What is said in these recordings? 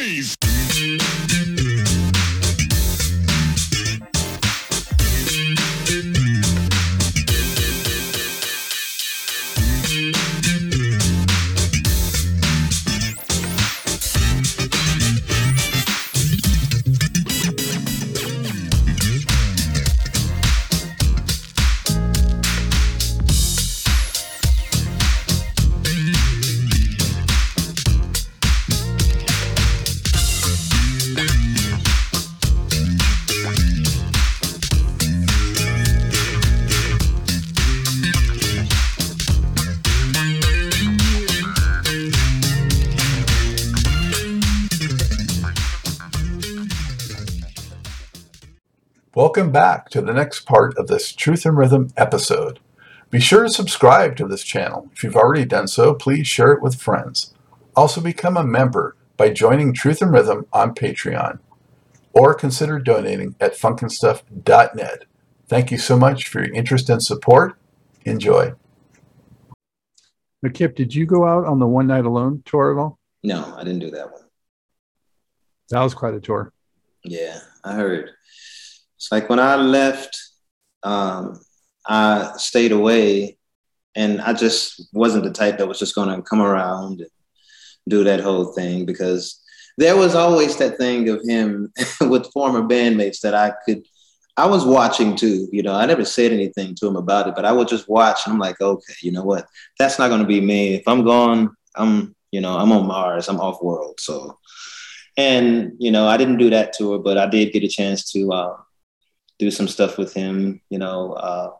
noise! Welcome back to the next part of this Truth and Rhythm episode. Be sure to subscribe to this channel. If you've already done so, please share it with friends. Also become a member by joining Truth and Rhythm on Patreon or consider donating at funkinstuff.net. Thank you so much for your interest and support. Enjoy. Now, Kip, did you go out on the One Night Alone tour at all? No, I didn't do that one. That was quite a tour. Yeah, I heard. It's like when I left, um, I stayed away and I just wasn't the type that was just going to come around and do that whole thing because there was always that thing of him with former bandmates that I could, I was watching too. You know, I never said anything to him about it, but I would just watch and I'm like, okay, you know what? That's not going to be me. If I'm gone, I'm, you know, I'm on Mars, I'm off world. So, and, you know, I didn't do that tour, but I did get a chance to, uh, do some stuff with him. You know, uh,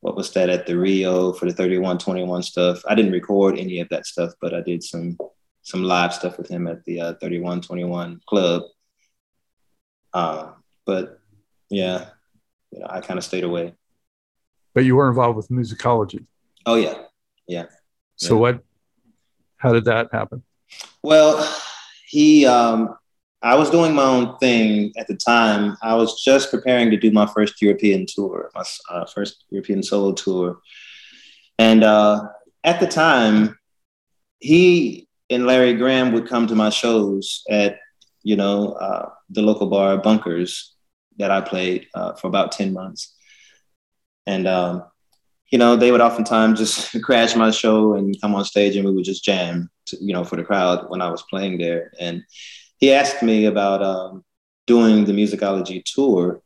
what was that at the Rio for the 3121 stuff? I didn't record any of that stuff, but I did some some live stuff with him at the uh, 3121 club. Uh, but yeah, you know, I kind of stayed away. But you were involved with musicology. Oh yeah, yeah. So Yeah. what? How did that happen? Well, he, um, I was doing my own thing at the time. I was just preparing to do my first European tour, my uh, first European solo tour. And uh, at the time, he and Larry Graham would come to my shows at, you know, uh, the local bar Bunkers that I played uh, for about 10 months. And, um, you know, they would oftentimes just crash my show and come on stage and we would just jam, to, you know, for the crowd when I was playing there. And he asked me about um, doing the musicology tour.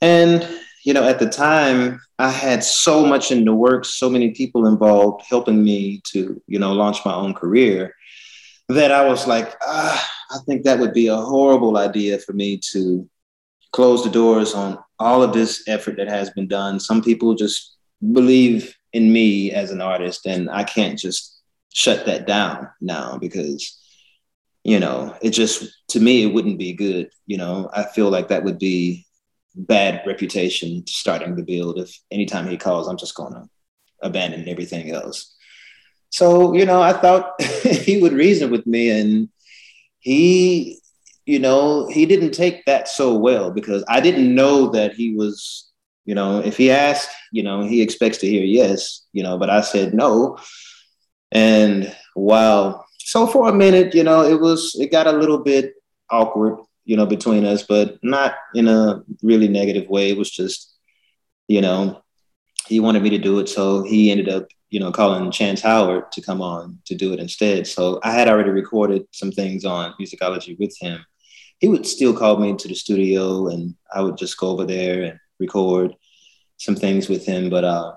And, you know, at the time, I had so much in the works, so many people involved helping me to, you know, launch my own career that I was like, ah, I think that would be a horrible idea for me to close the doors on all of this effort that has been done. Some people just believe in me as an artist, and I can't just shut that down now because you know it just to me it wouldn't be good you know. I feel like that would be bad reputation starting to build if anytime he calls i'm just going to abandon everything else. So you know i thought he would reason with me and he you know he didn't take that so well because i didn't know that he was you know if he asked you know he expects to hear yes you know but i said no. And wow so for a minute you know it was it got a little bit awkward you know between us but not in a really negative way. It was just you know he wanted me to do it so he ended up you know calling chance howard to come on to do it instead. So i had already recorded some things on musicology with him. He would still call me into the studio and i would just go over there and record some things with him. But uh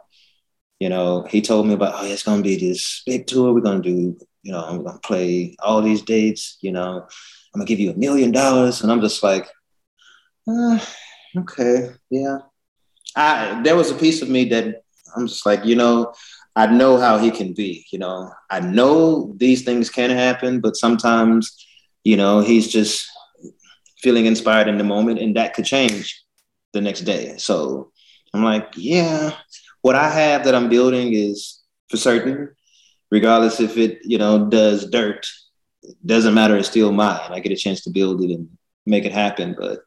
you know he told me about oh it's going to be this big tour we're going to do you know i'm to play all these dates you know i'm to give you a million dollars. And i'm just like uh, okay yeah. I, there was a piece of me that i'm just like you know i know how he can be you know. I know these things can happen but sometimes you know he's just feeling inspired in the moment and that could change the next day. So i'm like yeah what i have that i'm building is for certain regardless if it you know does dirt doesn't matter it's still mine i get a chance to build it and make it happen but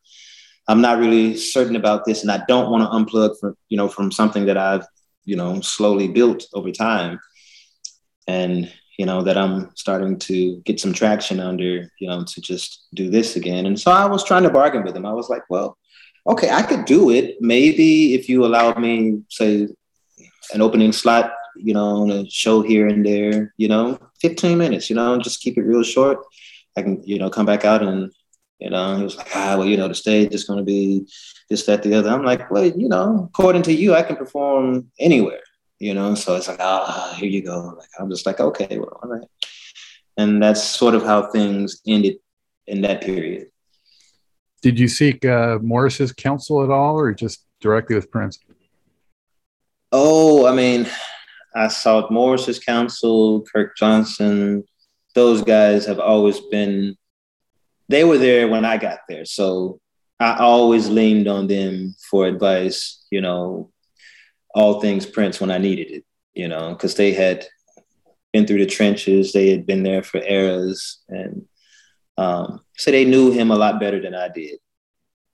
i'm not really certain about this and i don't want to unplug from you know from something that i've you know slowly built over time and you know, that I'm starting to get some traction under, you know, to just do this again. And so I was trying to bargain with him. I was like, well, okay, I could do it. Maybe if you allowed me, say, an opening slot, you know, on a show here and there, you know, 15 minutes, you know, just keep it real short. I can, you know, come back out and, you know, he was like, ah, well, you know, the stage is going to be this, that, the other. I'm like, well, you know, according to you, I can perform anywhere you know. So it's like, ah, here you go. Like I'm just like, okay, well, all right. And that's sort of how things ended in that period. Did you seek uh, Morris's counsel at all, or just directly with Prince? Oh, I mean, I sought Morris's counsel, Kirk Johnson. Those guys have always been. They were there when I got there, so I always leaned on them for advice. You know, all things Prince when I needed it, you know, because they had been through the trenches, they had been there for eras, and um, so they knew him a lot better than I did,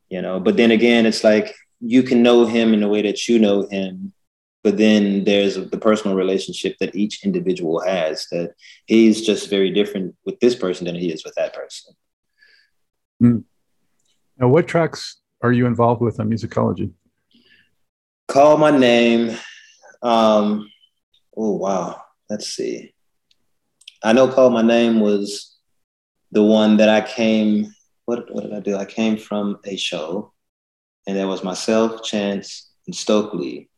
you know. But then again, it's like you can know him in the way that you know him, but then there's the personal relationship that each individual has that he's just very different with this person than he is with that person. Mm. Now, what tracks are you involved with on musicology? Call my name. Um, oh wow. Let's see. I know Call My Name was the one that I came. What what did I do? I came from a show, and there was myself, Chance, and Stokley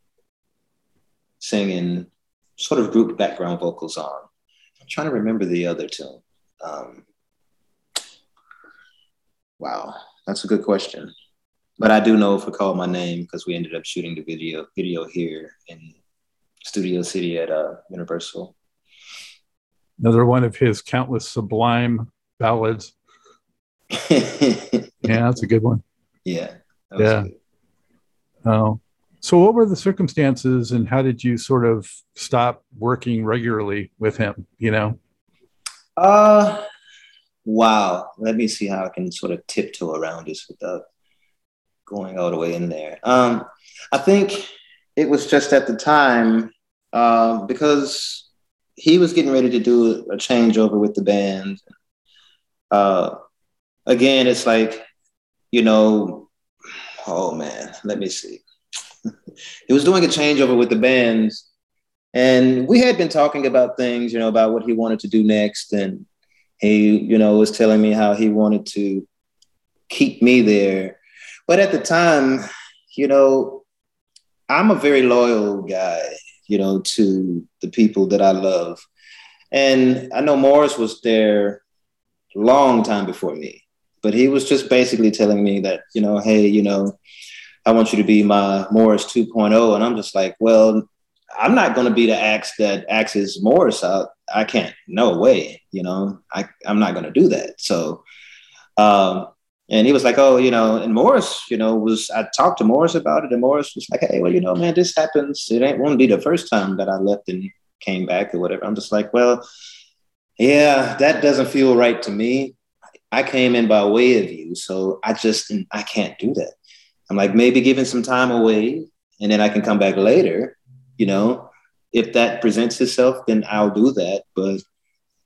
singing sort of group background vocals on. I'm trying to remember the other two. Um, wow, that's a good question. But I do know if I call my name because we ended up shooting the video video here in Studio City at uh, Universal. Another one of his countless sublime ballads. yeah, that's a good one. Yeah. Yeah. Oh. So, what were the circumstances, and how did you sort of stop working regularly with him? You know. Uh, wow. Let me see how I can sort of tiptoe around this without going all the way in there. Um, I think it was just at the time uh, because he was getting ready to do a changeover with the band. Uh, again, it's like, you know, oh man, let me see. He was doing a changeover with the bands, and we had been talking about things, you know, about what he wanted to do next. And he, you know, was telling me how he wanted to keep me there but at the time, you know, I'm a very loyal guy, you know, to the people that I love. And I know Morris was there long time before me, but he was just basically telling me that, you know, hey, you know, I want you to be my Morris 2.0. And I'm just like, well, I'm not going to be the axe that axes Morris out. I can't, no way, you know, I, I'm not going to do that. So, um, and he was like, oh, you know, and Morris, you know, was I talked to Morris about it, and Morris was like, hey, well, you know, man, this happens. It ain't won't be the first time that I left and came back or whatever. I'm just like, well, yeah, that doesn't feel right to me. I came in by way of you, so I just I can't do that. I'm like maybe giving some time away, and then I can come back later. You know, if that presents itself, then I'll do that. But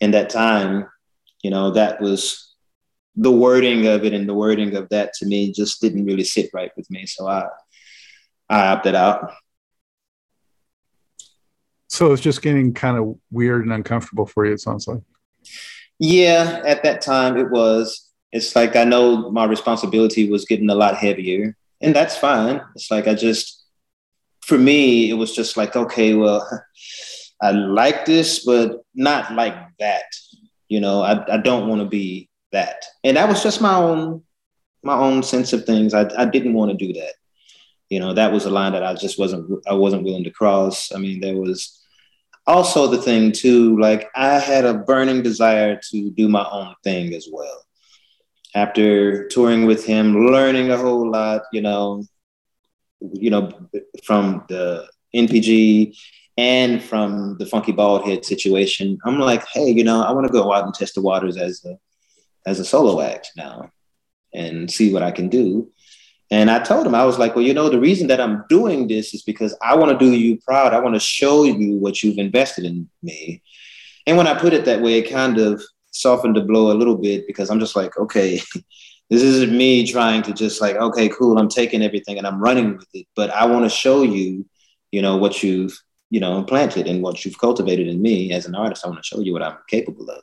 in that time, you know, that was the wording of it and the wording of that to me just didn't really sit right with me. So I I opted out. So it's just getting kind of weird and uncomfortable for you, it sounds like. Yeah, at that time it was. It's like I know my responsibility was getting a lot heavier, and that's fine. It's like I just, for me, it was just like, okay, well, I like this, but not like that. You know, I, I don't want to be that. And that was just my own my own sense of things. I, I didn't want to do that. You know, that was a line that I just wasn't I wasn't willing to cross. I mean, there was also the thing too, like I had a burning desire to do my own thing as well. After touring with him, learning a whole lot, you know, you know, from the NPG and from the funky bald head situation, I'm like, hey, you know, I want to go out and test the waters as a as a solo act now and see what I can do. And I told him, I was like, well, you know, the reason that I'm doing this is because I want to do you proud. I want to show you what you've invested in me. and when I put it that way, it kind of softened the blow a little bit because I'm just like, okay, this isn't me trying to just like, okay, cool, I'm taking everything and I'm running with it, but I want to show you, you know, what you've, you know, planted and what you've cultivated in me as an artist. I want to show you what I'm capable of.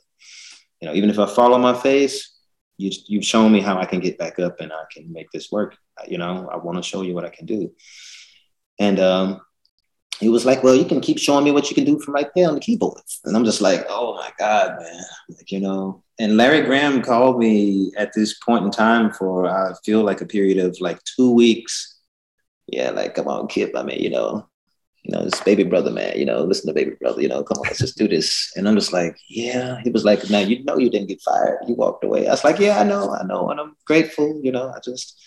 You know, even if I fall on my face, you, you've shown me how I can get back up and I can make this work. You know, I want to show you what I can do. And um, he was like, well, you can keep showing me what you can do from right there on the keyboard. And I'm just like, oh my God, man. Like, you know, and Larry Graham called me at this point in time for, I feel like a period of like two weeks. Yeah, like, come on, Kip. I mean, you know, you know, this baby brother, man, you know, listen to baby brother, you know, come on, let's just do this. And I'm just like, yeah. He was like, now you know you didn't get fired. You walked away. I was like, yeah, I know, I know. And I'm grateful, you know, I just,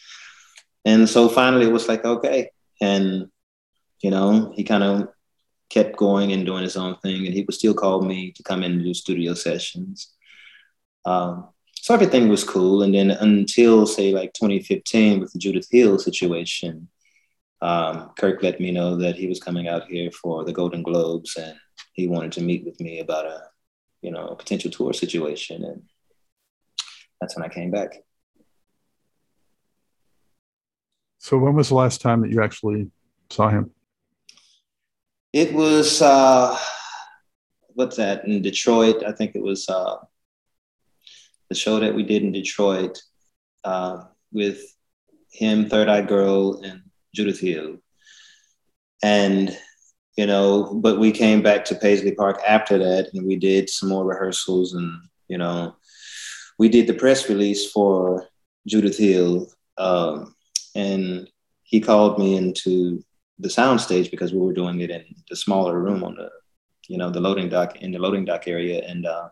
and so finally it was like, okay. And you know, he kind of kept going and doing his own thing, and he would still call me to come in and do studio sessions. Um, so everything was cool. And then until say like 2015 with the Judith Hill situation, um, Kirk let me know that he was coming out here for the Golden Globes, and he wanted to meet with me about a, you know, a potential tour situation, and that's when I came back. So when was the last time that you actually saw him? It was uh, what's that in Detroit? I think it was uh, the show that we did in Detroit uh, with him, Third Eye Girl, and Judith Hill. And you know, but we came back to Paisley Park after that, and we did some more rehearsals, and you know, we did the press release for Judith Hill, um, and he called me into the soundstage because we were doing it in the smaller room on the you know the loading dock in the loading dock area. And uh,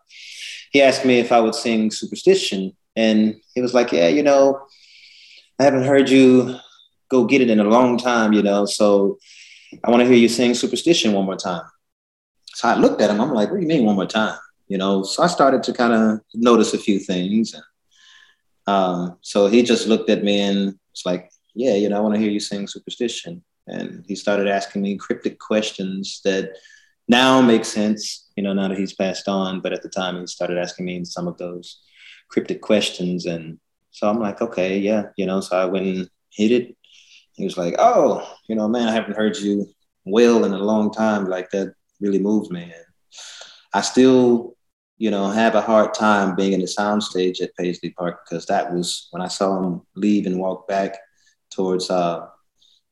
he asked me if i would sing superstition. And he was like yeah you know i haven't heard you go get it in a long time you know so i want to hear you sing superstition one more time. So i looked at him. I'm like what do you mean one more time? You know so i started to kind of notice a few things. And um, so he just looked at me and was like yeah you know i want to hear you sing superstition and he started asking me cryptic questions that now make sense, you know, now that he's passed on. But at the time, he started asking me some of those cryptic questions. And so I'm like, okay, yeah, you know, so I went and hit it. He was like, oh, you know, man, I haven't heard you well in a long time. Like that really moved me. And I still, you know, have a hard time being in the soundstage at Paisley Park because that was when I saw him leave and walk back towards uh,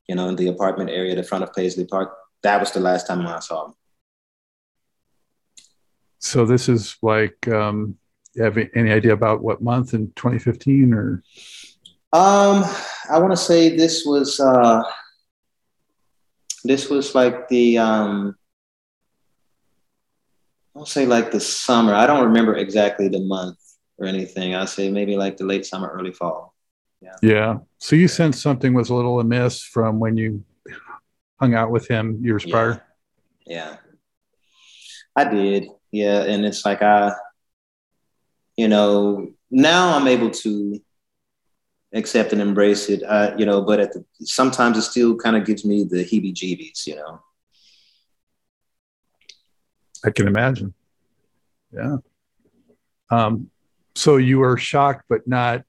you know, in the apartment area, the front of Paisley Park. That was the last time I saw him. So this is like, um, you have any idea about what month in 2015 or? Um, I want to say this was, uh, this was like the, um, I'll say like the summer. I don't remember exactly the month or anything. I'll say maybe like the late summer, early fall. Yeah. Yeah. So you sensed something was a little amiss from when you hung out with him years yeah. prior? Yeah. I did. Yeah. And it's like I, you know, now I'm able to accept and embrace it. Uh, you know, but at the, sometimes it still kind of gives me the heebie jeebies, you know. I can imagine. Yeah. Um, so you were shocked, but not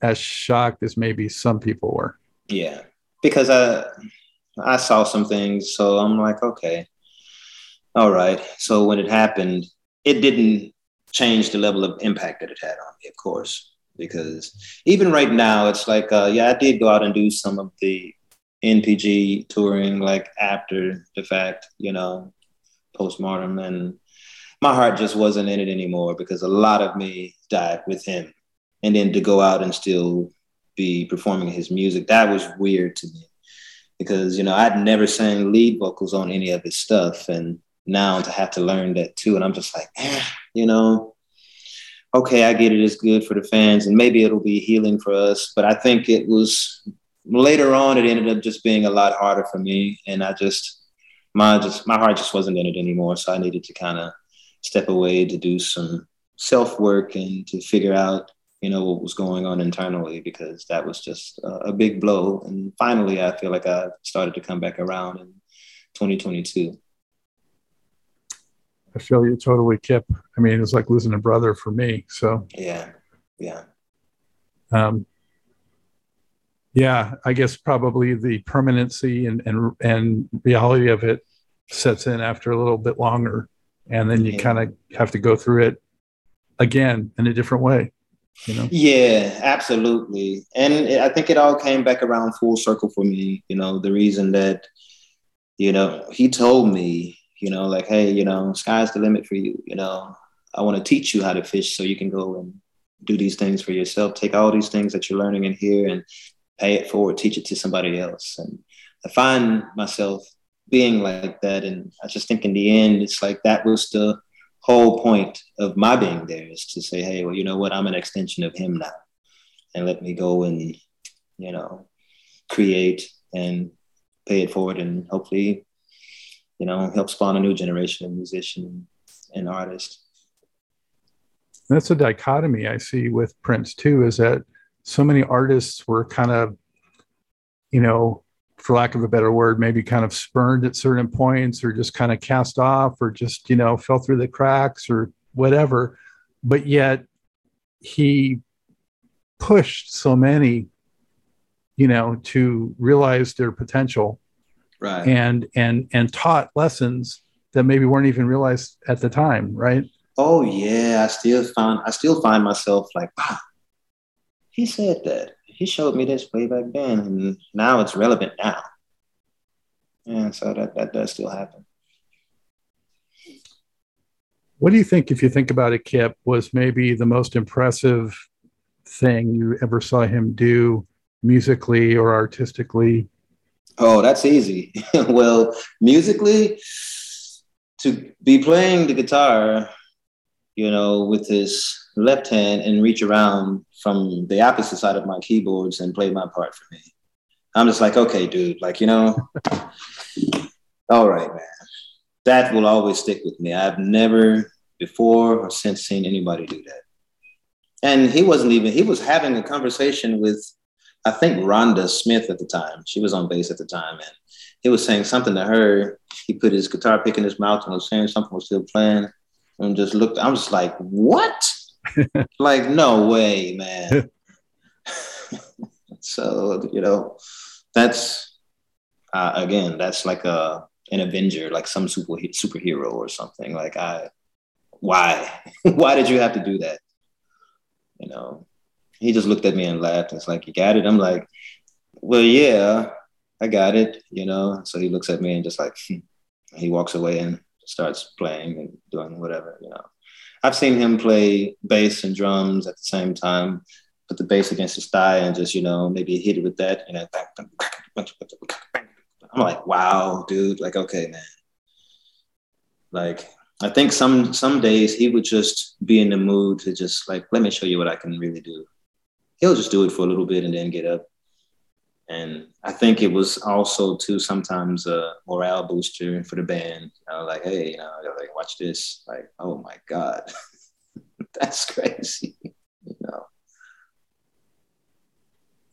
as shocked as maybe some people were. Yeah, because I I saw some things, so I'm like, okay, all right. So when it happened, it didn't change the level of impact that it had on me, of course, because even right now, it's like, uh, yeah, I did go out and do some of the NPG touring, like after the fact, you know, postmortem, and my heart just wasn't in it anymore because a lot of me died with him and then to go out and still be performing his music. That was weird to me because you know i'd never sang lead vocals on any of his stuff. And now to have to learn that too. And i'm just like eh, you know okay i get it. It's good for the fans and maybe it'll be healing for us. But i think it was later on it ended up just being a lot harder for me. And i just my just my heart just wasn't in it anymore. So i needed to kind of step away to do some self work and to figure out you know what was going on internally because that was just a, a big blow and finally i feel like i started to come back around in 2022 I feel you totally, Kip. I mean, it's like losing a brother for me. So Yeah, yeah, um, yeah, I guess probably the permanency and and and reality of it sets in after a little bit longer, and then you Yeah. kind of have to go through it again in a different way. You know, yeah, absolutely. And I think it all came back around full circle for me. You know, the reason that you know he told me, you know, like, hey, you know, sky's the limit for you. You know, I want to teach you how to fish so you can go and do these things for yourself. Take all these things that you're learning in here and pay it forward, teach it to somebody else. And I find myself being like that. And I just think in the end, it's like that was the whole point of my being there is to say, hey, well, you know what? I'm an extension of him now. And let me go and, you know, create and pay it forward and hopefully, you know, help spawn a new generation of musician and artist. that's a dichotomy I see with Prince too. Is that so many artists were kind of, you know, for lack of a better word, maybe kind of spurned at certain points or just kind of cast off or just, you know, fell through the cracks or whatever. But yet he pushed so many, you know, to realize their potential Right. and and and taught lessons that maybe weren't even realized at the time, right? Oh yeah, I still find I still find myself like, wow, he said that. He showed me this way back then, and now it's relevant now. Yeah, so that that does still happen. What do you think, if you think about it, Kip, was maybe the most impressive thing you ever saw him do musically or artistically? Oh, that's easy. well, musically, to be playing the guitar, you know, with his left hand and reach around from the opposite side of my keyboards and play my part for me. I'm just like, okay, dude, like, you know, all right, man. That will always stick with me. I've never before or since seen anybody do that. And he wasn't even, he was having a conversation with I think Rhonda Smith at the time. She was on bass at the time, and he was saying something to her. He put his guitar pick in his mouth and was saying something was still playing, and just looked. I was like, "What? like, no way, man!" so you know, that's uh, again, that's like a an Avenger, like some super superhero or something. Like, I, why, why did you have to do that? You know, he just looked at me and laughed. It's like, you got it? I'm like, well, yeah, I got it, you know? So he looks at me and just like, hmm. he walks away and starts playing and doing whatever, you know? I've seen him play bass and drums at the same time, put the bass against his thigh and just, you know, maybe hit it with that, you know. I'm like, wow, dude, like, okay, man. Like, I think some some days he would just be in the mood to just like, let me show you what I can really do he'll just do it for a little bit and then get up. And I think it was also too sometimes a morale booster for the band. You know, like, hey, you know, like watch this. Like, oh my God. That's crazy. You know.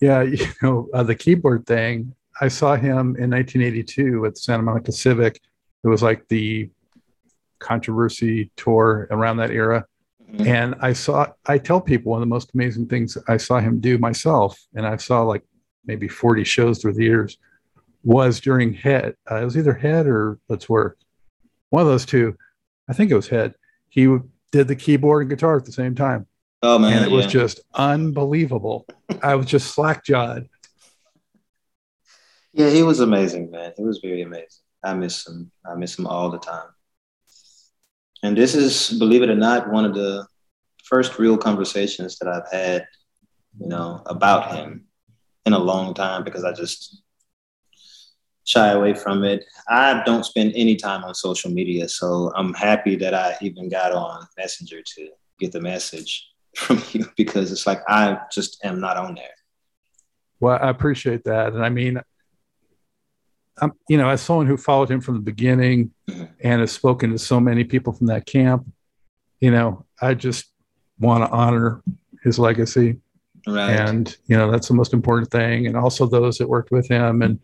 Yeah, you know, uh, the keyboard thing, I saw him in 1982 at Santa Monica Civic. It was like the controversy tour around that era. Mhm. And I saw, I tell people one of the most amazing things I saw him do myself, and I saw like maybe 40 shows through the years, was during Head. Uh, it was either Head or Let's Work. One of those two. I think it was Head. He did the keyboard and guitar at the same time. Oh man. and it was just unbelievable. I was just slack jawed. yeah, he was amazing, man. He was very amazing. I miss him. I miss him all the time. And this is, believe it or not, one of the first real conversations that I've had, you know, about him in a long time because I just shy away from it. I don't spend any time on social media, so I'm happy that I even got on Messenger to get the message from you because it's like I just am not on there. Well, I appreciate that. And I mean, I'm, you know, as someone who followed him from the beginning Mhm. and has spoken to so many people from that camp, you know, I just want to honor his legacy. Right. And, you know, that's the most important thing. And also those that worked with him and,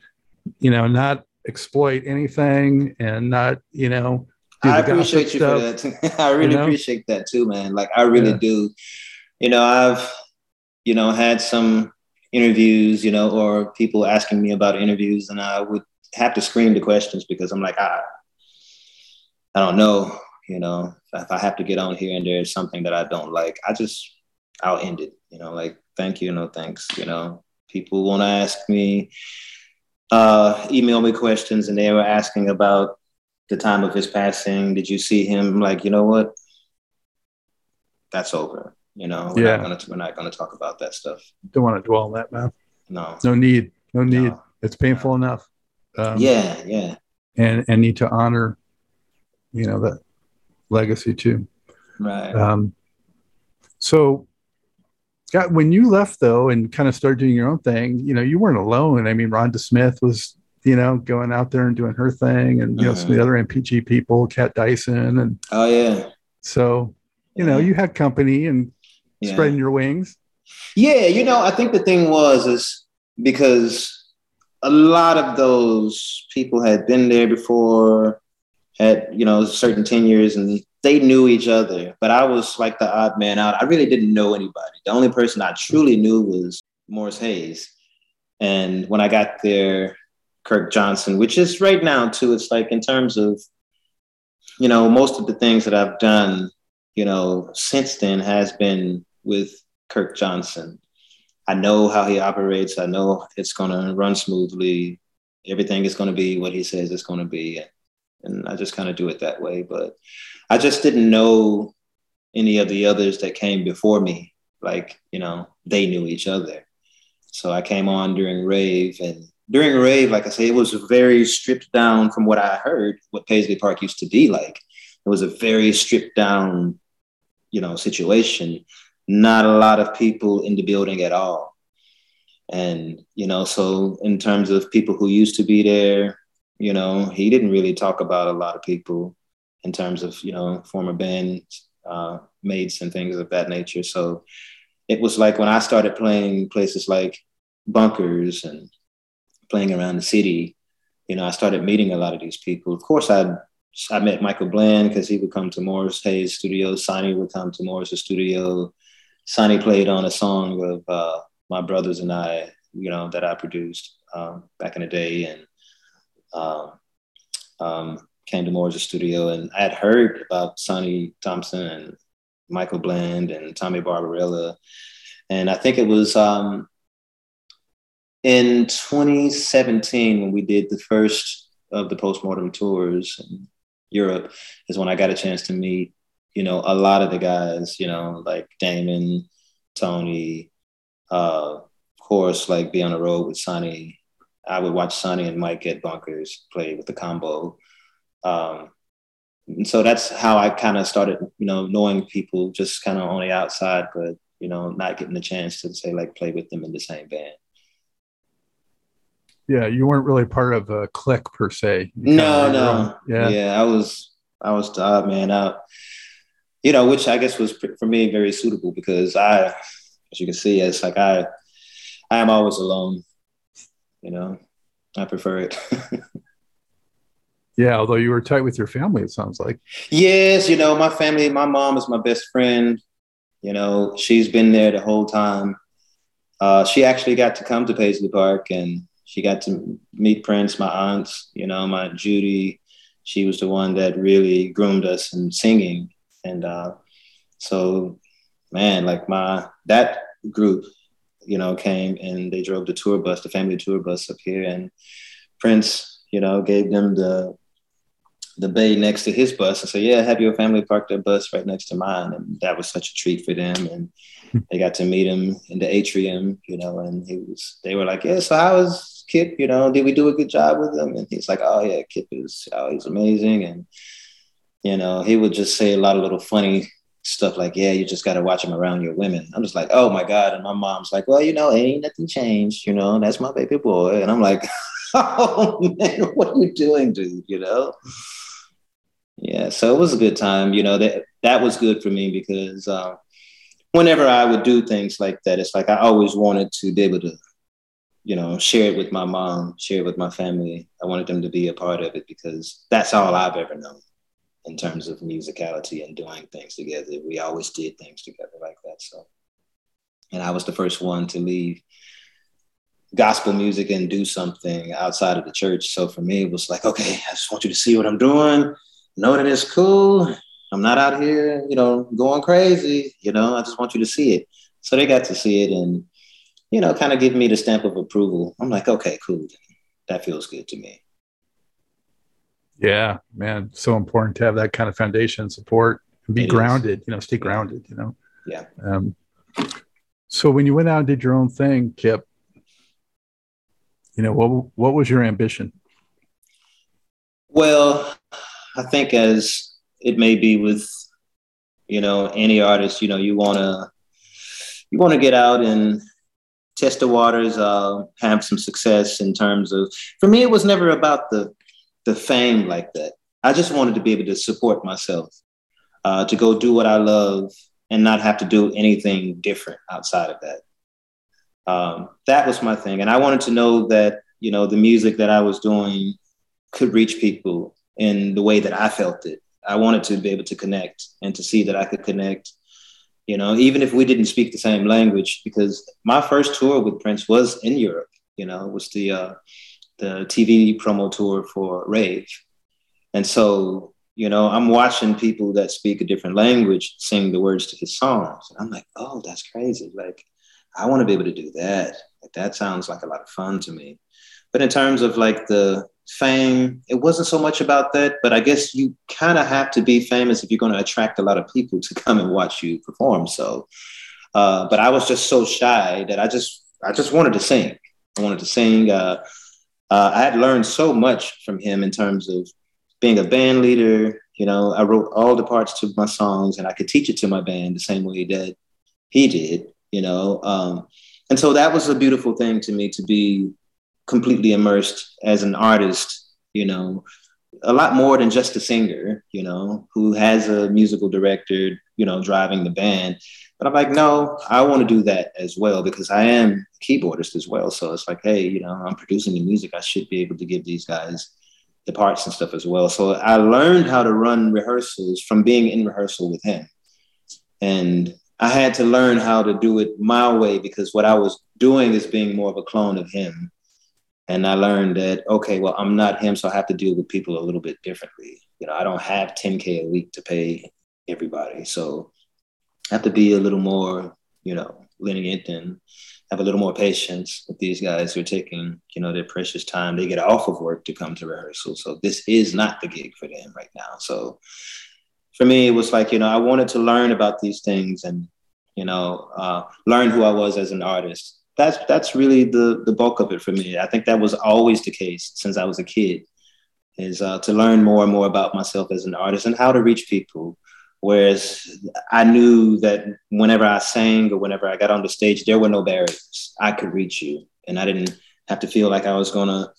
you know, not exploit anything and not, you know, I appreciate you stuff, for that. I really you know? appreciate that too, man. Like I really yeah. do. You know, I've you know had some interviews, you know, or people asking me about interviews, and I would have to screen the questions because I'm like, I, I don't know, you know, if I have to get on here and there's something that I don't like, I just, I'll end it, you know, like, thank you, no thanks, you know. People want to ask me, uh, email me questions, and they were asking about the time of his passing. Did you see him? Like, you know what? That's over. You know, we're yeah. not gonna we're not gonna talk about that stuff. Don't want to dwell on that, man. No, no need, no need. No. It's painful no. enough. Um, yeah, yeah. And and need to honor, you know, that legacy too. Right. Um, so, Scott, when you left though, and kind of started doing your own thing, you know, you weren't alone. I mean, Rhonda Smith was, you know, going out there and doing her thing, and you know, some of the mm-hmm. other NPG people, Kat Dyson, and oh yeah. So, you know, you had company and yeah. spreading your wings. Yeah, you know, I think the thing was is because a lot of those people had been there before, had you know certain tenures, and they knew each other. But I was like the odd man out. I really didn't know anybody. The only person I truly knew was Morris Hayes. And when I got there, Kirk Johnson, which is right now too, it's like in terms of, you know, most of the things that I've done, you know, since then has been with Kirk Johnson. I know how he operates. I know it's going to run smoothly. Everything is going to be what he says it's going to be. And I just kind of do it that way. But I just didn't know any of the others that came before me. Like, you know, they knew each other. So I came on during Rave. And during Rave, like I say, it was very stripped down from what I heard, what Paisley Park used to be like. It was a very stripped down, you know, situation not a lot of people in the building at all. And, you know, so in terms of people who used to be there, you know, he didn't really talk about a lot of people in terms of, you know, former band uh, mates and things of that nature. So it was like when I started playing places like bunkers and playing around the city, you know, I started meeting a lot of these people. Of course, I I met Michael Bland because he would come to Morris Hayes' studio. Sonny would come to Morris' studio. Sonny played on a song of uh, my brothers and I, you know, that I produced um, back in the day, and um, um, came to Morris' studio, and I had heard about Sonny Thompson and Michael Bland and Tommy Barbarella, and I think it was um, in 2017 when we did the first of the postmortem tours in Europe is when I got a chance to meet you know, a lot of the guys, you know, like Damon, Tony, uh, of course, like be on the road with Sonny. I would watch Sonny and Mike at Bunkers play with the combo. Um, and so that's how I kind of started, you know, knowing people just kind of on the outside, but you know, not getting the chance to say like play with them in the same band. Yeah, you weren't really part of a clique per se. no, no. Yeah, yeah. I was, I was the odd man out you know, which I guess was for me very suitable because I, as you can see, it's like I, I am always alone. You know, I prefer it. yeah, although you were tight with your family, it sounds like. Yes, you know, my family. My mom is my best friend. You know, she's been there the whole time. Uh, she actually got to come to Paisley Park and she got to meet Prince, my aunts, you know, my Judy. She was the one that really groomed us in singing and uh, so, man, like my that group, you know, came and they drove the tour bus, the family tour bus up here, and Prince, you know, gave them the the bay next to his bus and said, "Yeah, have your family park their bus right next to mine," and that was such a treat for them. And hmm. they got to meet him in the atrium, you know, and he was. They were like, "Yeah, so how was Kip? You know, did we do a good job with him?" And he's like, "Oh yeah, Kip is oh he's amazing," and you know, he would just say a lot of little funny stuff like, yeah, you just got to watch him around your women. I'm just like, oh my God. And my mom's like, well, you know, ain't nothing changed, you know, that's my baby boy. And I'm like, oh man, what are you doing, dude? You know? Yeah. So it was a good time. You know, that, that was good for me because um, whenever I would do things like that, it's like I always wanted to be able to, you know, share it with my mom, share it with my family. I wanted them to be a part of it because that's all I've ever known in terms of musicality and doing things together. We always did things together like that. So, and I was the first one to leave gospel music and do something outside of the church. So for me, it was like, okay, I just want you to see what I'm doing, know that it's cool. I'm not out here, you know, going crazy. You know, I just want you to see it. So they got to see it and, you know, kind of give me the stamp of approval. I'm like, okay, cool. That feels good to me. Yeah, man, so important to have that kind of foundation support and be it grounded. Is. You know, stay grounded. You know. Yeah. Um, so when you went out and did your own thing, Kip, you know what what was your ambition? Well, I think as it may be with you know any artist, you know, you want to you want to get out and test the waters, uh, have some success in terms of. For me, it was never about the the fame like that. I just wanted to be able to support myself, uh, to go do what I love and not have to do anything different outside of that. Um, that was my thing. And I wanted to know that, you know, the music that I was doing could reach people in the way that I felt it. I wanted to be able to connect and to see that I could connect, you know, even if we didn't speak the same language, because my first tour with Prince was in Europe, you know, was the, uh, the TV promo tour for Rave. And so, you know, I'm watching people that speak a different language sing the words to his songs. And I'm like, oh, that's crazy. Like, I want to be able to do that. Like, that sounds like a lot of fun to me. But in terms of like the fame, it wasn't so much about that. But I guess you kind of have to be famous if you're going to attract a lot of people to come and watch you perform. So, uh, but I was just so shy that I just I just wanted to sing. I wanted to sing. Uh, uh, I had learned so much from him in terms of being a band leader. You know, I wrote all the parts to my songs and I could teach it to my band the same way that he did, you know. Um, and so that was a beautiful thing to me to be completely immersed as an artist, you know, a lot more than just a singer, you know, who has a musical director, you know, driving the band. But I'm like, no, I want to do that as well because I am a keyboardist as well. So it's like, hey, you know, I'm producing the music. I should be able to give these guys the parts and stuff as well. So I learned how to run rehearsals from being in rehearsal with him. And I had to learn how to do it my way because what I was doing is being more of a clone of him. And I learned that, okay, well, I'm not him, so I have to deal with people a little bit differently. You know, I don't have 10K a week to pay everybody. So I have to be a little more, you know, lenient and have a little more patience with these guys who are taking, you know, their precious time. They get off of work to come to rehearsal. So this is not the gig for them right now. So for me, it was like, you know, I wanted to learn about these things and, you know, uh, learn who I was as an artist. That's that's really the the bulk of it for me. I think that was always the case since I was a kid, is uh, to learn more and more about myself as an artist and how to reach people Whereas I knew that whenever I sang or whenever I got on the stage, there were no barriers. I could reach you, and I didn't have to feel like I was gonna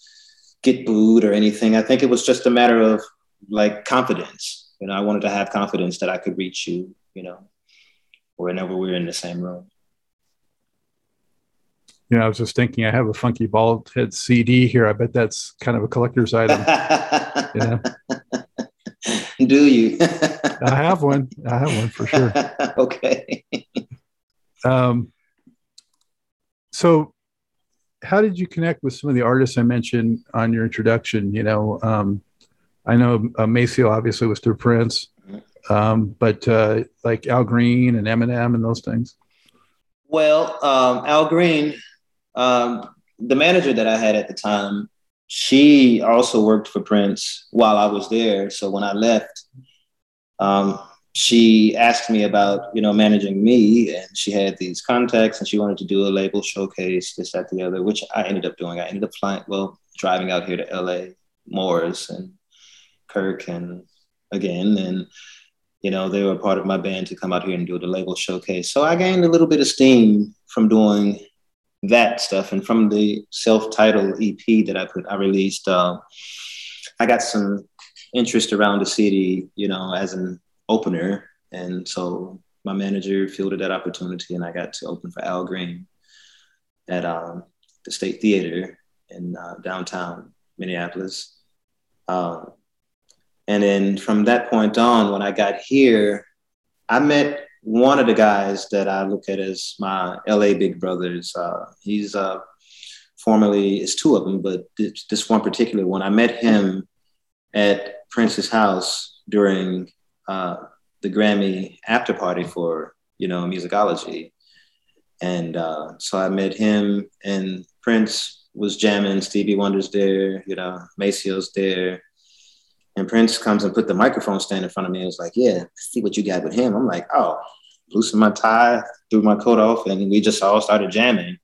get booed or anything. I think it was just a matter of like confidence. You know, I wanted to have confidence that I could reach you. You know, whenever we were in the same room. You know, I was just thinking, I have a funky bald head CD here. I bet that's kind of a collector's item. yeah. Do you? I have one. I have one for sure. okay. Um, so, how did you connect with some of the artists I mentioned on your introduction? You know, um, I know uh, Maceo obviously was through Prince, um, but uh, like Al Green and Eminem and those things. Well, um, Al Green, um, the manager that I had at the time, she also worked for Prince while I was there. So when I left, um, she asked me about you know managing me, and she had these contacts, and she wanted to do a label showcase, this, that, the other, which I ended up doing. I ended up flying, well, driving out here to LA, Morris and Kirk, and again, and you know they were part of my band to come out here and do the label showcase. So I gained a little bit of steam from doing that stuff. And from the self-titled EP that I put, I released, uh, I got some interest around the city, you know, as an opener. And so my manager fielded that opportunity and I got to open for Al Green at um, the State Theater in uh, downtown Minneapolis. Um, And then from that point on, when I got here, I met one of the guys that I look at as my LA big brothers. Uh, he's uh, formerly, it's two of them, but this, this, one particular one, I met him at Prince's house during uh, the Grammy after party for, you know, musicology. And uh, so I met him and Prince was jamming, Stevie Wonder's there, you know, Maceo's there. And Prince comes and put the microphone stand in front of me and was like, Yeah, see what you got with him. I'm like, Oh, loosened my tie, threw my coat off, and we just all started jamming.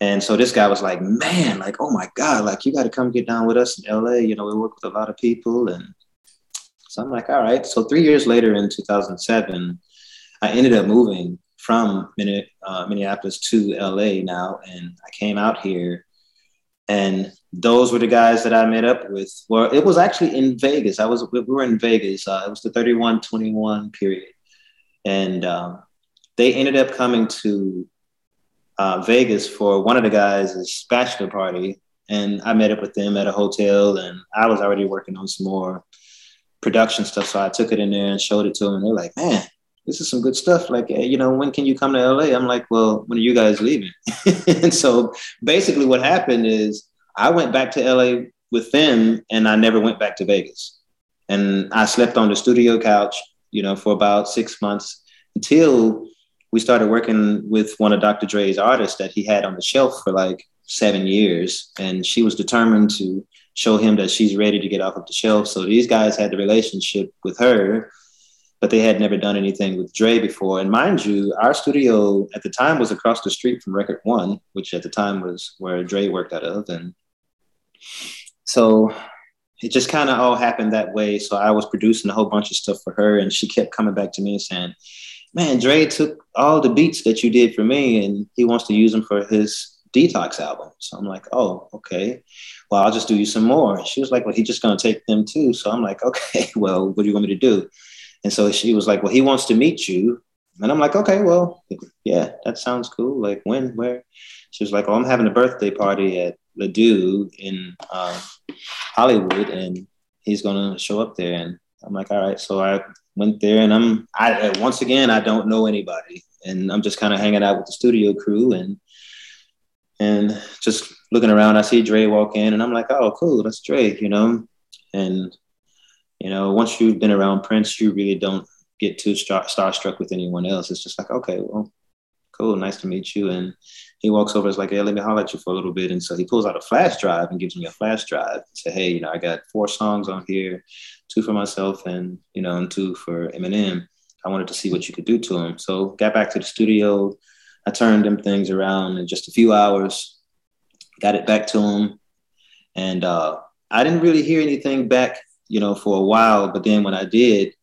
And so this guy was like, Man, like, oh my God, like you got to come get down with us in LA. You know, we work with a lot of people. And so I'm like, All right. So three years later in 2007, I ended up moving from uh, Minneapolis to LA now. And I came out here and those were the guys that I met up with. Well, it was actually in Vegas. I was we were in Vegas. Uh, it was the 31-21 period, and um, they ended up coming to uh, Vegas for one of the guys' bachelor party, and I met up with them at a hotel. And I was already working on some more production stuff, so I took it in there and showed it to them. And they're like, "Man, this is some good stuff. Like, you know, when can you come to LA? I'm like, well, when are you guys leaving? and so basically what happened is I went back to LA with them and I never went back to Vegas. And I slept on the studio couch, you know, for about six months until we started working with one of Dr. Dre's artists that he had on the shelf for like seven years. And she was determined to show him that she's ready to get off of the shelf. So these guys had the relationship with her but they had never done anything with Dre before. And mind you, our studio at the time was across the street from Record One, which at the time was where Dre worked out of. And so it just kind of all happened that way. So I was producing a whole bunch of stuff for her, and she kept coming back to me and saying, Man, Dre took all the beats that you did for me, and he wants to use them for his detox album. So I'm like, Oh, okay. Well, I'll just do you some more. And She was like, Well, he's just to take them too. So I'm like, Okay, well, what do you want me to do? And so she was like, Well, he wants to meet you. And I'm like, Okay, well, yeah, that sounds cool. Like, when, where? She was like, Oh, I'm having a birthday party at Les Deux in uh, Hollywood, and he's to show up there. And I'm like, All right. So I went there, and I'm, I, once again, I don't know anybody. And I'm just kind of hanging out with the studio crew and, and just looking around. I see Dre walk in, and I'm like, Oh, cool. That's Dre, you know? And you know, once you've been around Prince, you really don't get too star- starstruck with anyone else. It's just like, okay, well, cool, nice to meet you. And he walks over, is like, hey, let me holler at you for a little bit. And so he pulls out a flash drive and gives me a flash drive. And say, hey, you know, I got four songs on here, two for myself and, you know, and two for Eminem. I wanted to see what you could do to them. So got back to the studio. I turned them things around in just a few hours, got it back to him. And uh, I didn't really hear anything back you know, for a while. But then when I did,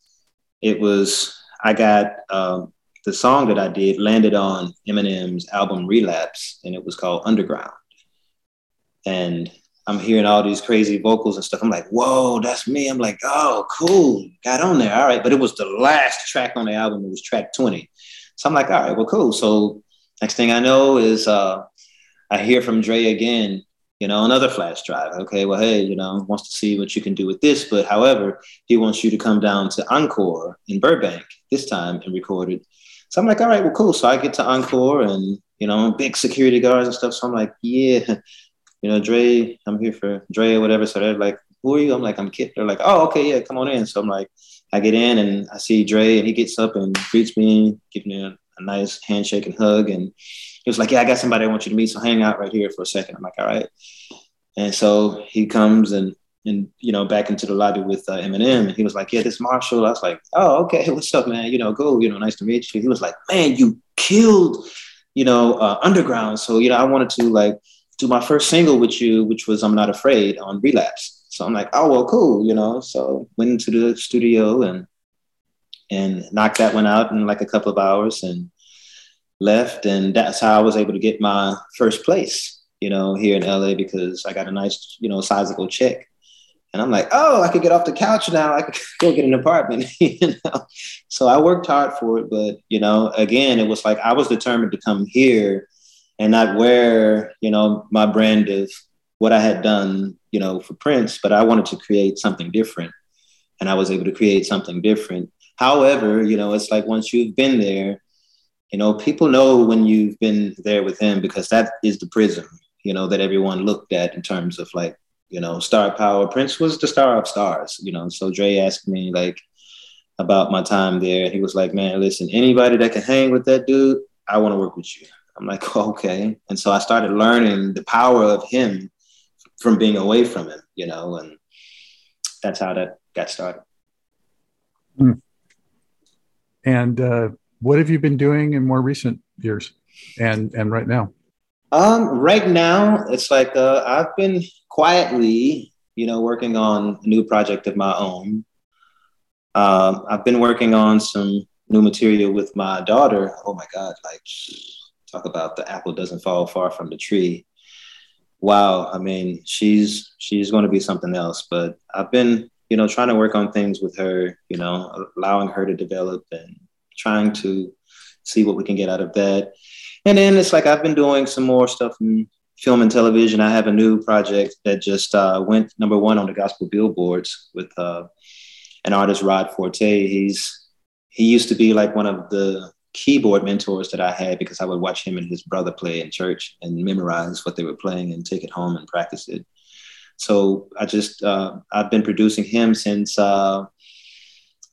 it was I got um, the song that I did landed on Eminem's album Relapse, and it was called Underground. And I'm hearing all these crazy vocals and stuff. I'm like, whoa, that's me. I'm like, oh, cool, got on there. All right. But it was the last track on the album. It was track 20. So I'm like, all right, well, cool. So next thing I know is uh, I hear from Dre again you know, another flash drive. Okay, well, hey, you know, wants to see what you can do with this, but however, he wants you to come down to Encore in Burbank this time and record it. So I'm like, all right, well, cool. So I get to Encore and you know, big security guards and stuff. So I'm like, yeah, you know, Dre, I'm here for Dre or whatever. So they're like, who are you? I'm like, I'm Kit. They're like, oh, okay, yeah, come on in. So I'm like, I get in and I see Dre and he gets up and greets me, gives me a, a nice handshake and hug and he was like, Yeah, I got somebody I want you to meet. So hang out right here for a second. I'm like, All right. And so he comes and and you know back into the lobby with uh, Eminem, and he was like, "Yeah, this Marshall." I was like, "Oh, okay, what's up, man? You know, go. You know, nice to meet you." He was like, "Man, you killed, you know, uh, Underground." So you know, I wanted to like do my first single with you, which was "I'm Not Afraid" on Relapse. So I'm like, "Oh, well, cool," you know. So went into the studio and and knocked that one out in like a couple of hours, and left, and that's how I was able to get my first place, you know, here in LA because I got a nice, you know, sizable check. And I'm like, oh, I could get off the couch now. I could go get an apartment. you know? So I worked hard for it, but you know, again, it was like I was determined to come here and not wear, you know, my brand of what I had done, you know, for Prince, but I wanted to create something different. and I was able to create something different. However, you know, it's like once you've been there, you know, people know when you've been there with him because that is the prism, you know, that everyone looked at in terms of like, you know, star power. Prince was the star of stars, you know. So Dre asked me like about my time there. He was like, man, listen, anybody that can hang with that dude, I want to work with you. I'm like, okay. And so I started learning the power of him from being away from him, you know, and that's how that got started. Hmm. And uh, what have you been doing in more recent years and and right now? Um, right now, it's like uh, I've been quietly, you know, working on a new project of my own. Um, I've been working on some new material with my daughter. Oh my God, like talk about the apple doesn't fall far from the tree. Wow, I mean, she's she's going to be something else. But I've been, you know, trying to work on things with her, you know, allowing her to develop and trying to see what we can get out of that. And then it's like I've been doing some more stuff in film and television. I have a new project that just uh, went number one on the gospel billboards with uh, an artist, Rod Forte. He's he used to be like one of the keyboard mentors that I had because I would watch him and his brother play in church and memorize what they were playing and take it home and practice it. So I just uh, I've been producing him since uh,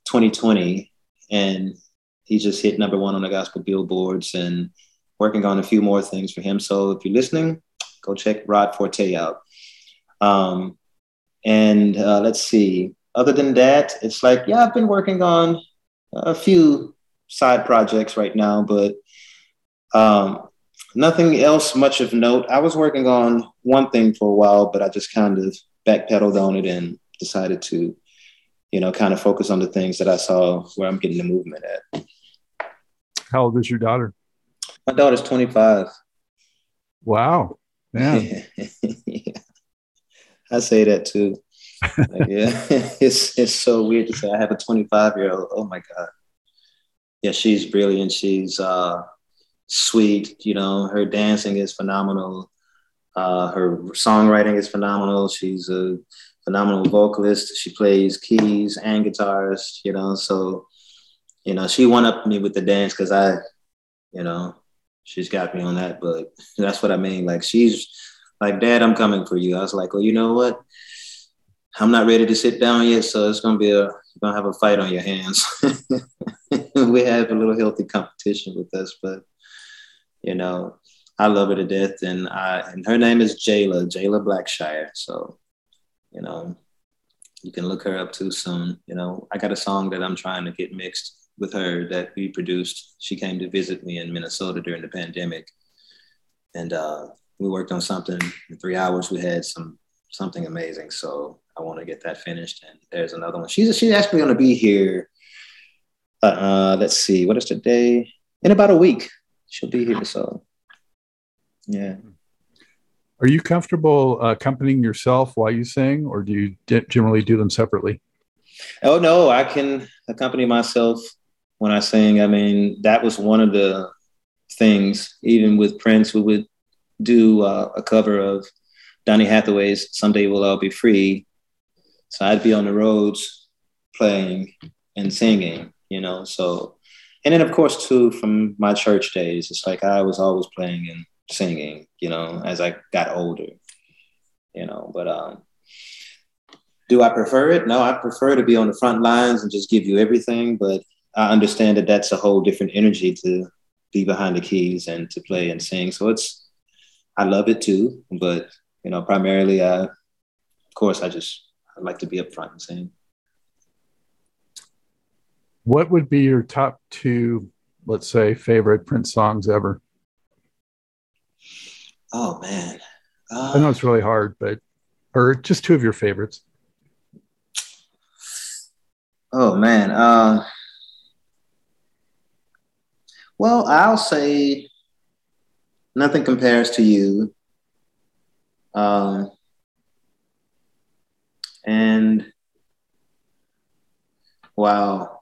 2020, and he just hit number one on the gospel billboards and working on a few more things for him. So if you're listening, go check Rod Forte out. Um, and uh, let's see. Other than that, it's like yeah, I've been working on a few side projects right now, but um, nothing else much of note. I was working on one thing for a while, but I just kind of backpedaled on it and decided to, you know, kind of focus on the things that I saw where I'm getting the movement at. How old is your daughter? My daughter's 25. Wow. Yeah. yeah. I say that too. Like, yeah. it's it's so weird to say I have a 25 year old. Oh my God yeah, she's brilliant. She's uh, sweet. You know, her dancing is phenomenal. Uh, her songwriting is phenomenal. She's a phenomenal vocalist. She plays keys and guitars. You know, so you know she won up me with the dance because I, you know, she's got me on that. But that's what I mean. Like she's like, Dad, I'm coming for you. I was like, well, you know what? I'm not ready to sit down yet, so it's gonna be a you're gonna have a fight on your hands. we have a little healthy competition with us, but you know, I love her to death, and I and her name is Jayla, Jayla Blackshire. So, you know, you can look her up too soon. You know, I got a song that I'm trying to get mixed with her that we produced. She came to visit me in Minnesota during the pandemic, and uh, we worked on something. In three hours, we had some something amazing. So I want to get that finished. And there's another one. She's she's actually going to be here uh, uh, let's see, what is today? In about a week, she'll be here. So, yeah. Are you comfortable uh, accompanying yourself while you sing, or do you generally do them separately? Oh no, I can accompany myself when I sing. I mean, that was one of the things. Even with Prince, we would do uh, a cover of Donny Hathaway's "Someday We'll All Be Free." So I'd be on the roads playing and singing, you know. So, and then of course too from my church days, it's like I was always playing and singing, you know, as I got older, you know. But um, do I prefer it? No, I prefer to be on the front lines and just give you everything. But I understand that that's a whole different energy to be behind the keys and to play and sing. So it's I love it too, but you know, primarily I, of course, I just I like to be up front and sing. What would be your top two, let's say, favorite Prince songs ever? Oh man, uh, I know it's really hard, but or just two of your favorites. Oh man, uh, well, I'll say nothing compares to you. Um, and wow,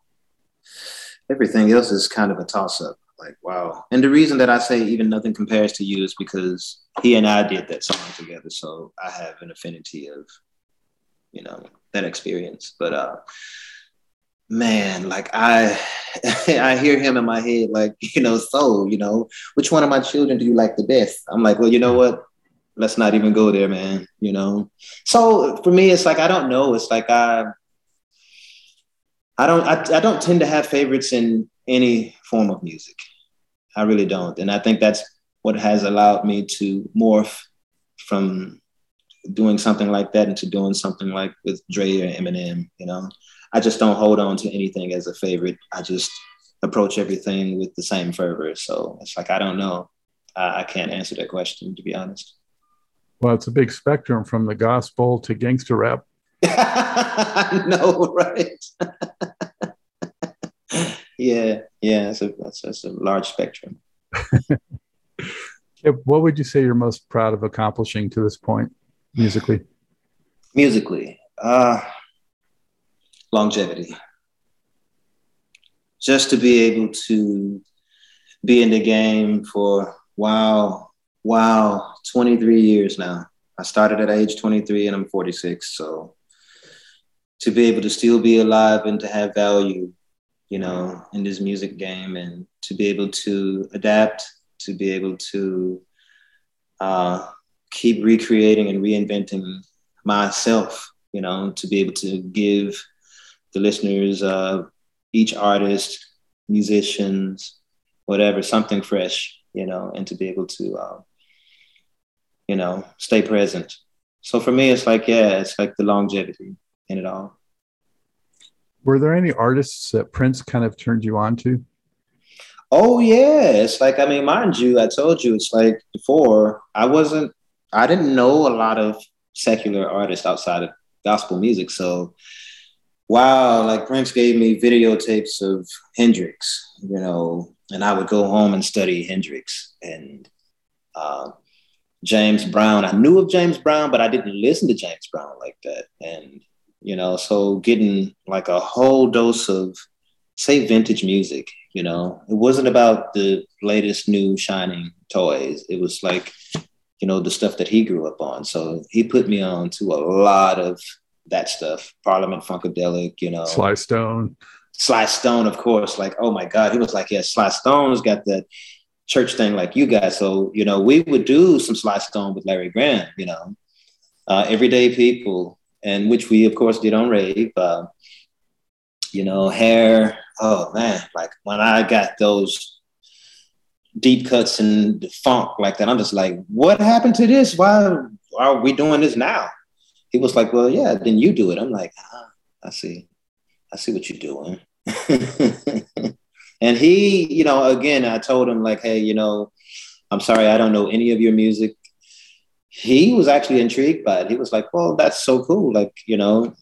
everything else is kind of a toss up. Like, wow. And the reason that I say even nothing compares to you is because he and I did that song together. So I have an affinity of you know, that experience. But uh, man, like I, I hear him in my head, like you know, so you know, which one of my children do you like the best? I'm like, well, you know what? Let's not even go there, man. You know. So for me, it's like I don't know. It's like I, I don't, I, I don't tend to have favorites in any form of music. I really don't, and I think that's what has allowed me to morph from doing something like that into doing something like with Dre or Eminem. You know, I just don't hold on to anything as a favorite. I just approach everything with the same fervor. So it's like I don't know. I, I can't answer that question to be honest. Well, it's a big spectrum from the gospel to gangster rap. no, right? yeah, yeah, it's a, it's, it's a large spectrum. what would you say you're most proud of accomplishing to this point musically? Musically, uh, longevity. Just to be able to be in the game for wow, wow, 23 years now. I started at age 23 and I'm 46. So to be able to still be alive and to have value, you know, in this music game and to be able to adapt, to be able to uh, keep recreating and reinventing myself, you know, to be able to give the listeners, uh, each artist, musicians, whatever, something fresh, you know, and to be able to, uh, you know, stay present. So for me, it's like, yeah, it's like the longevity in it all. Were there any artists that Prince kind of turned you on to? Oh yeah, it's like I mean, mind you, I told you it's like before I wasn't, I didn't know a lot of secular artists outside of gospel music. So wow, like Prince gave me videotapes of Hendrix, you know, and I would go home and study Hendrix and uh, James Brown. I knew of James Brown, but I didn't listen to James Brown like that. And you know, so getting like a whole dose of say vintage music, you know, it wasn't about the latest new shining toys. It was like, you know, the stuff that he grew up on. So he put me on to a lot of that stuff. Parliament Funkadelic, you know. Sly Stone. Sly Stone, of course. Like, oh my God. He was like, yeah, Sly Stone's got that church thing like you guys. So, you know, we would do some Sly Stone with Larry Graham, you know. Uh, everyday people, and which we of course did on rave. Uh, you know, hair. Oh man, like when I got those deep cuts and the funk like that, I'm just like, what happened to this? Why are we doing this now? He was like, well, yeah, then you do it. I'm like, ah, I see, I see what you're doing. and he, you know, again, I told him like, hey, you know, I'm sorry, I don't know any of your music he was actually intrigued by it. He was like, well, that's so cool. Like, you know,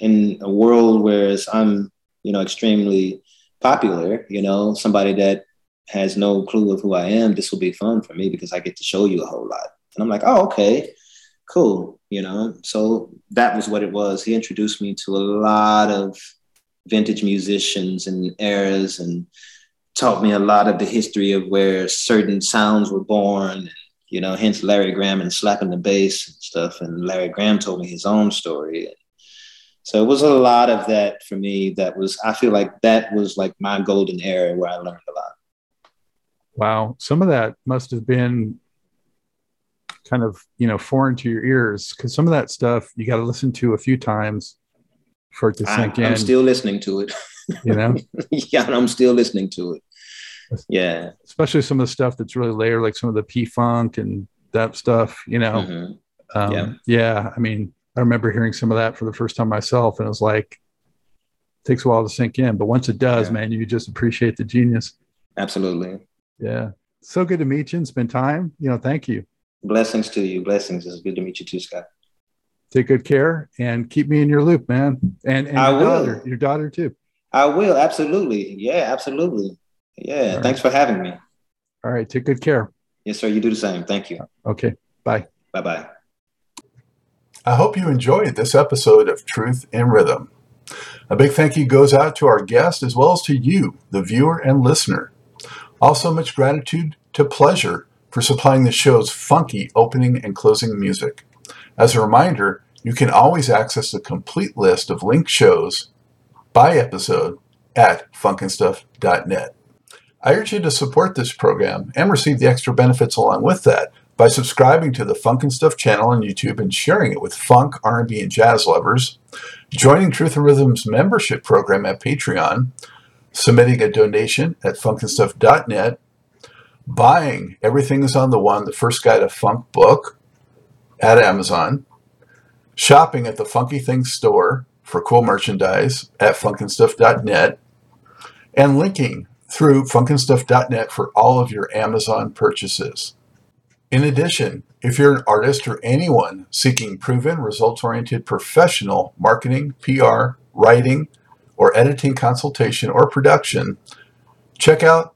in a world where I'm, you know, extremely popular, you know, somebody that has no clue of who I am, this will be fun for me because I get to show you a whole lot. And I'm like, oh, okay, cool. You know, so that was what it was. He introduced me to a lot of vintage musicians and eras and taught me a lot of the history of where certain sounds were born you know, hence Larry Graham and slapping the bass and stuff. And Larry Graham told me his own story. So it was a lot of that for me. That was, I feel like that was like my golden era where I learned a lot. Wow. Some of that must have been kind of, you know, foreign to your ears because some of that stuff you got to listen to a few times for it to sink I, in. I'm still listening to it. You know? yeah, I'm still listening to it yeah especially some of the stuff that's really layered like some of the p-funk and that stuff you know mm-hmm. um, yeah. yeah i mean i remember hearing some of that for the first time myself and it was like it takes a while to sink in but once it does yeah. man you just appreciate the genius absolutely yeah so good to meet you and spend time you know thank you blessings to you blessings it's good to meet you too scott take good care and keep me in your loop man and, and I your will. daughter your daughter too i will absolutely yeah absolutely yeah. All thanks right. for having me. All right. Take good care. Yes, sir. You do the same. Thank you. Okay. Bye. Bye bye. I hope you enjoyed this episode of Truth in Rhythm. A big thank you goes out to our guest as well as to you, the viewer and listener. Also, much gratitude to Pleasure for supplying the show's funky opening and closing music. As a reminder, You can always access the complete list of linked shows by episode at funknstuff.net. I urge you to support this program and receive the extra benefits along with that by subscribing to the Funk and Stuff channel on YouTube and sharing it with funk, R&B, and jazz lovers, joining Truth in Rhythm's membership program at Patreon, submitting a donation at funkandstuff.net, buying Everything is on the One, the first guide to funk book at Amazon, shopping at the Funky Things store for cool merchandise at funkandstuff.net, and linking through funkandstuff.net for all of your Amazon purchases. In addition, if you're an artist or anyone seeking proven, results oriented professional marketing, PR, writing, or editing consultation or production, check out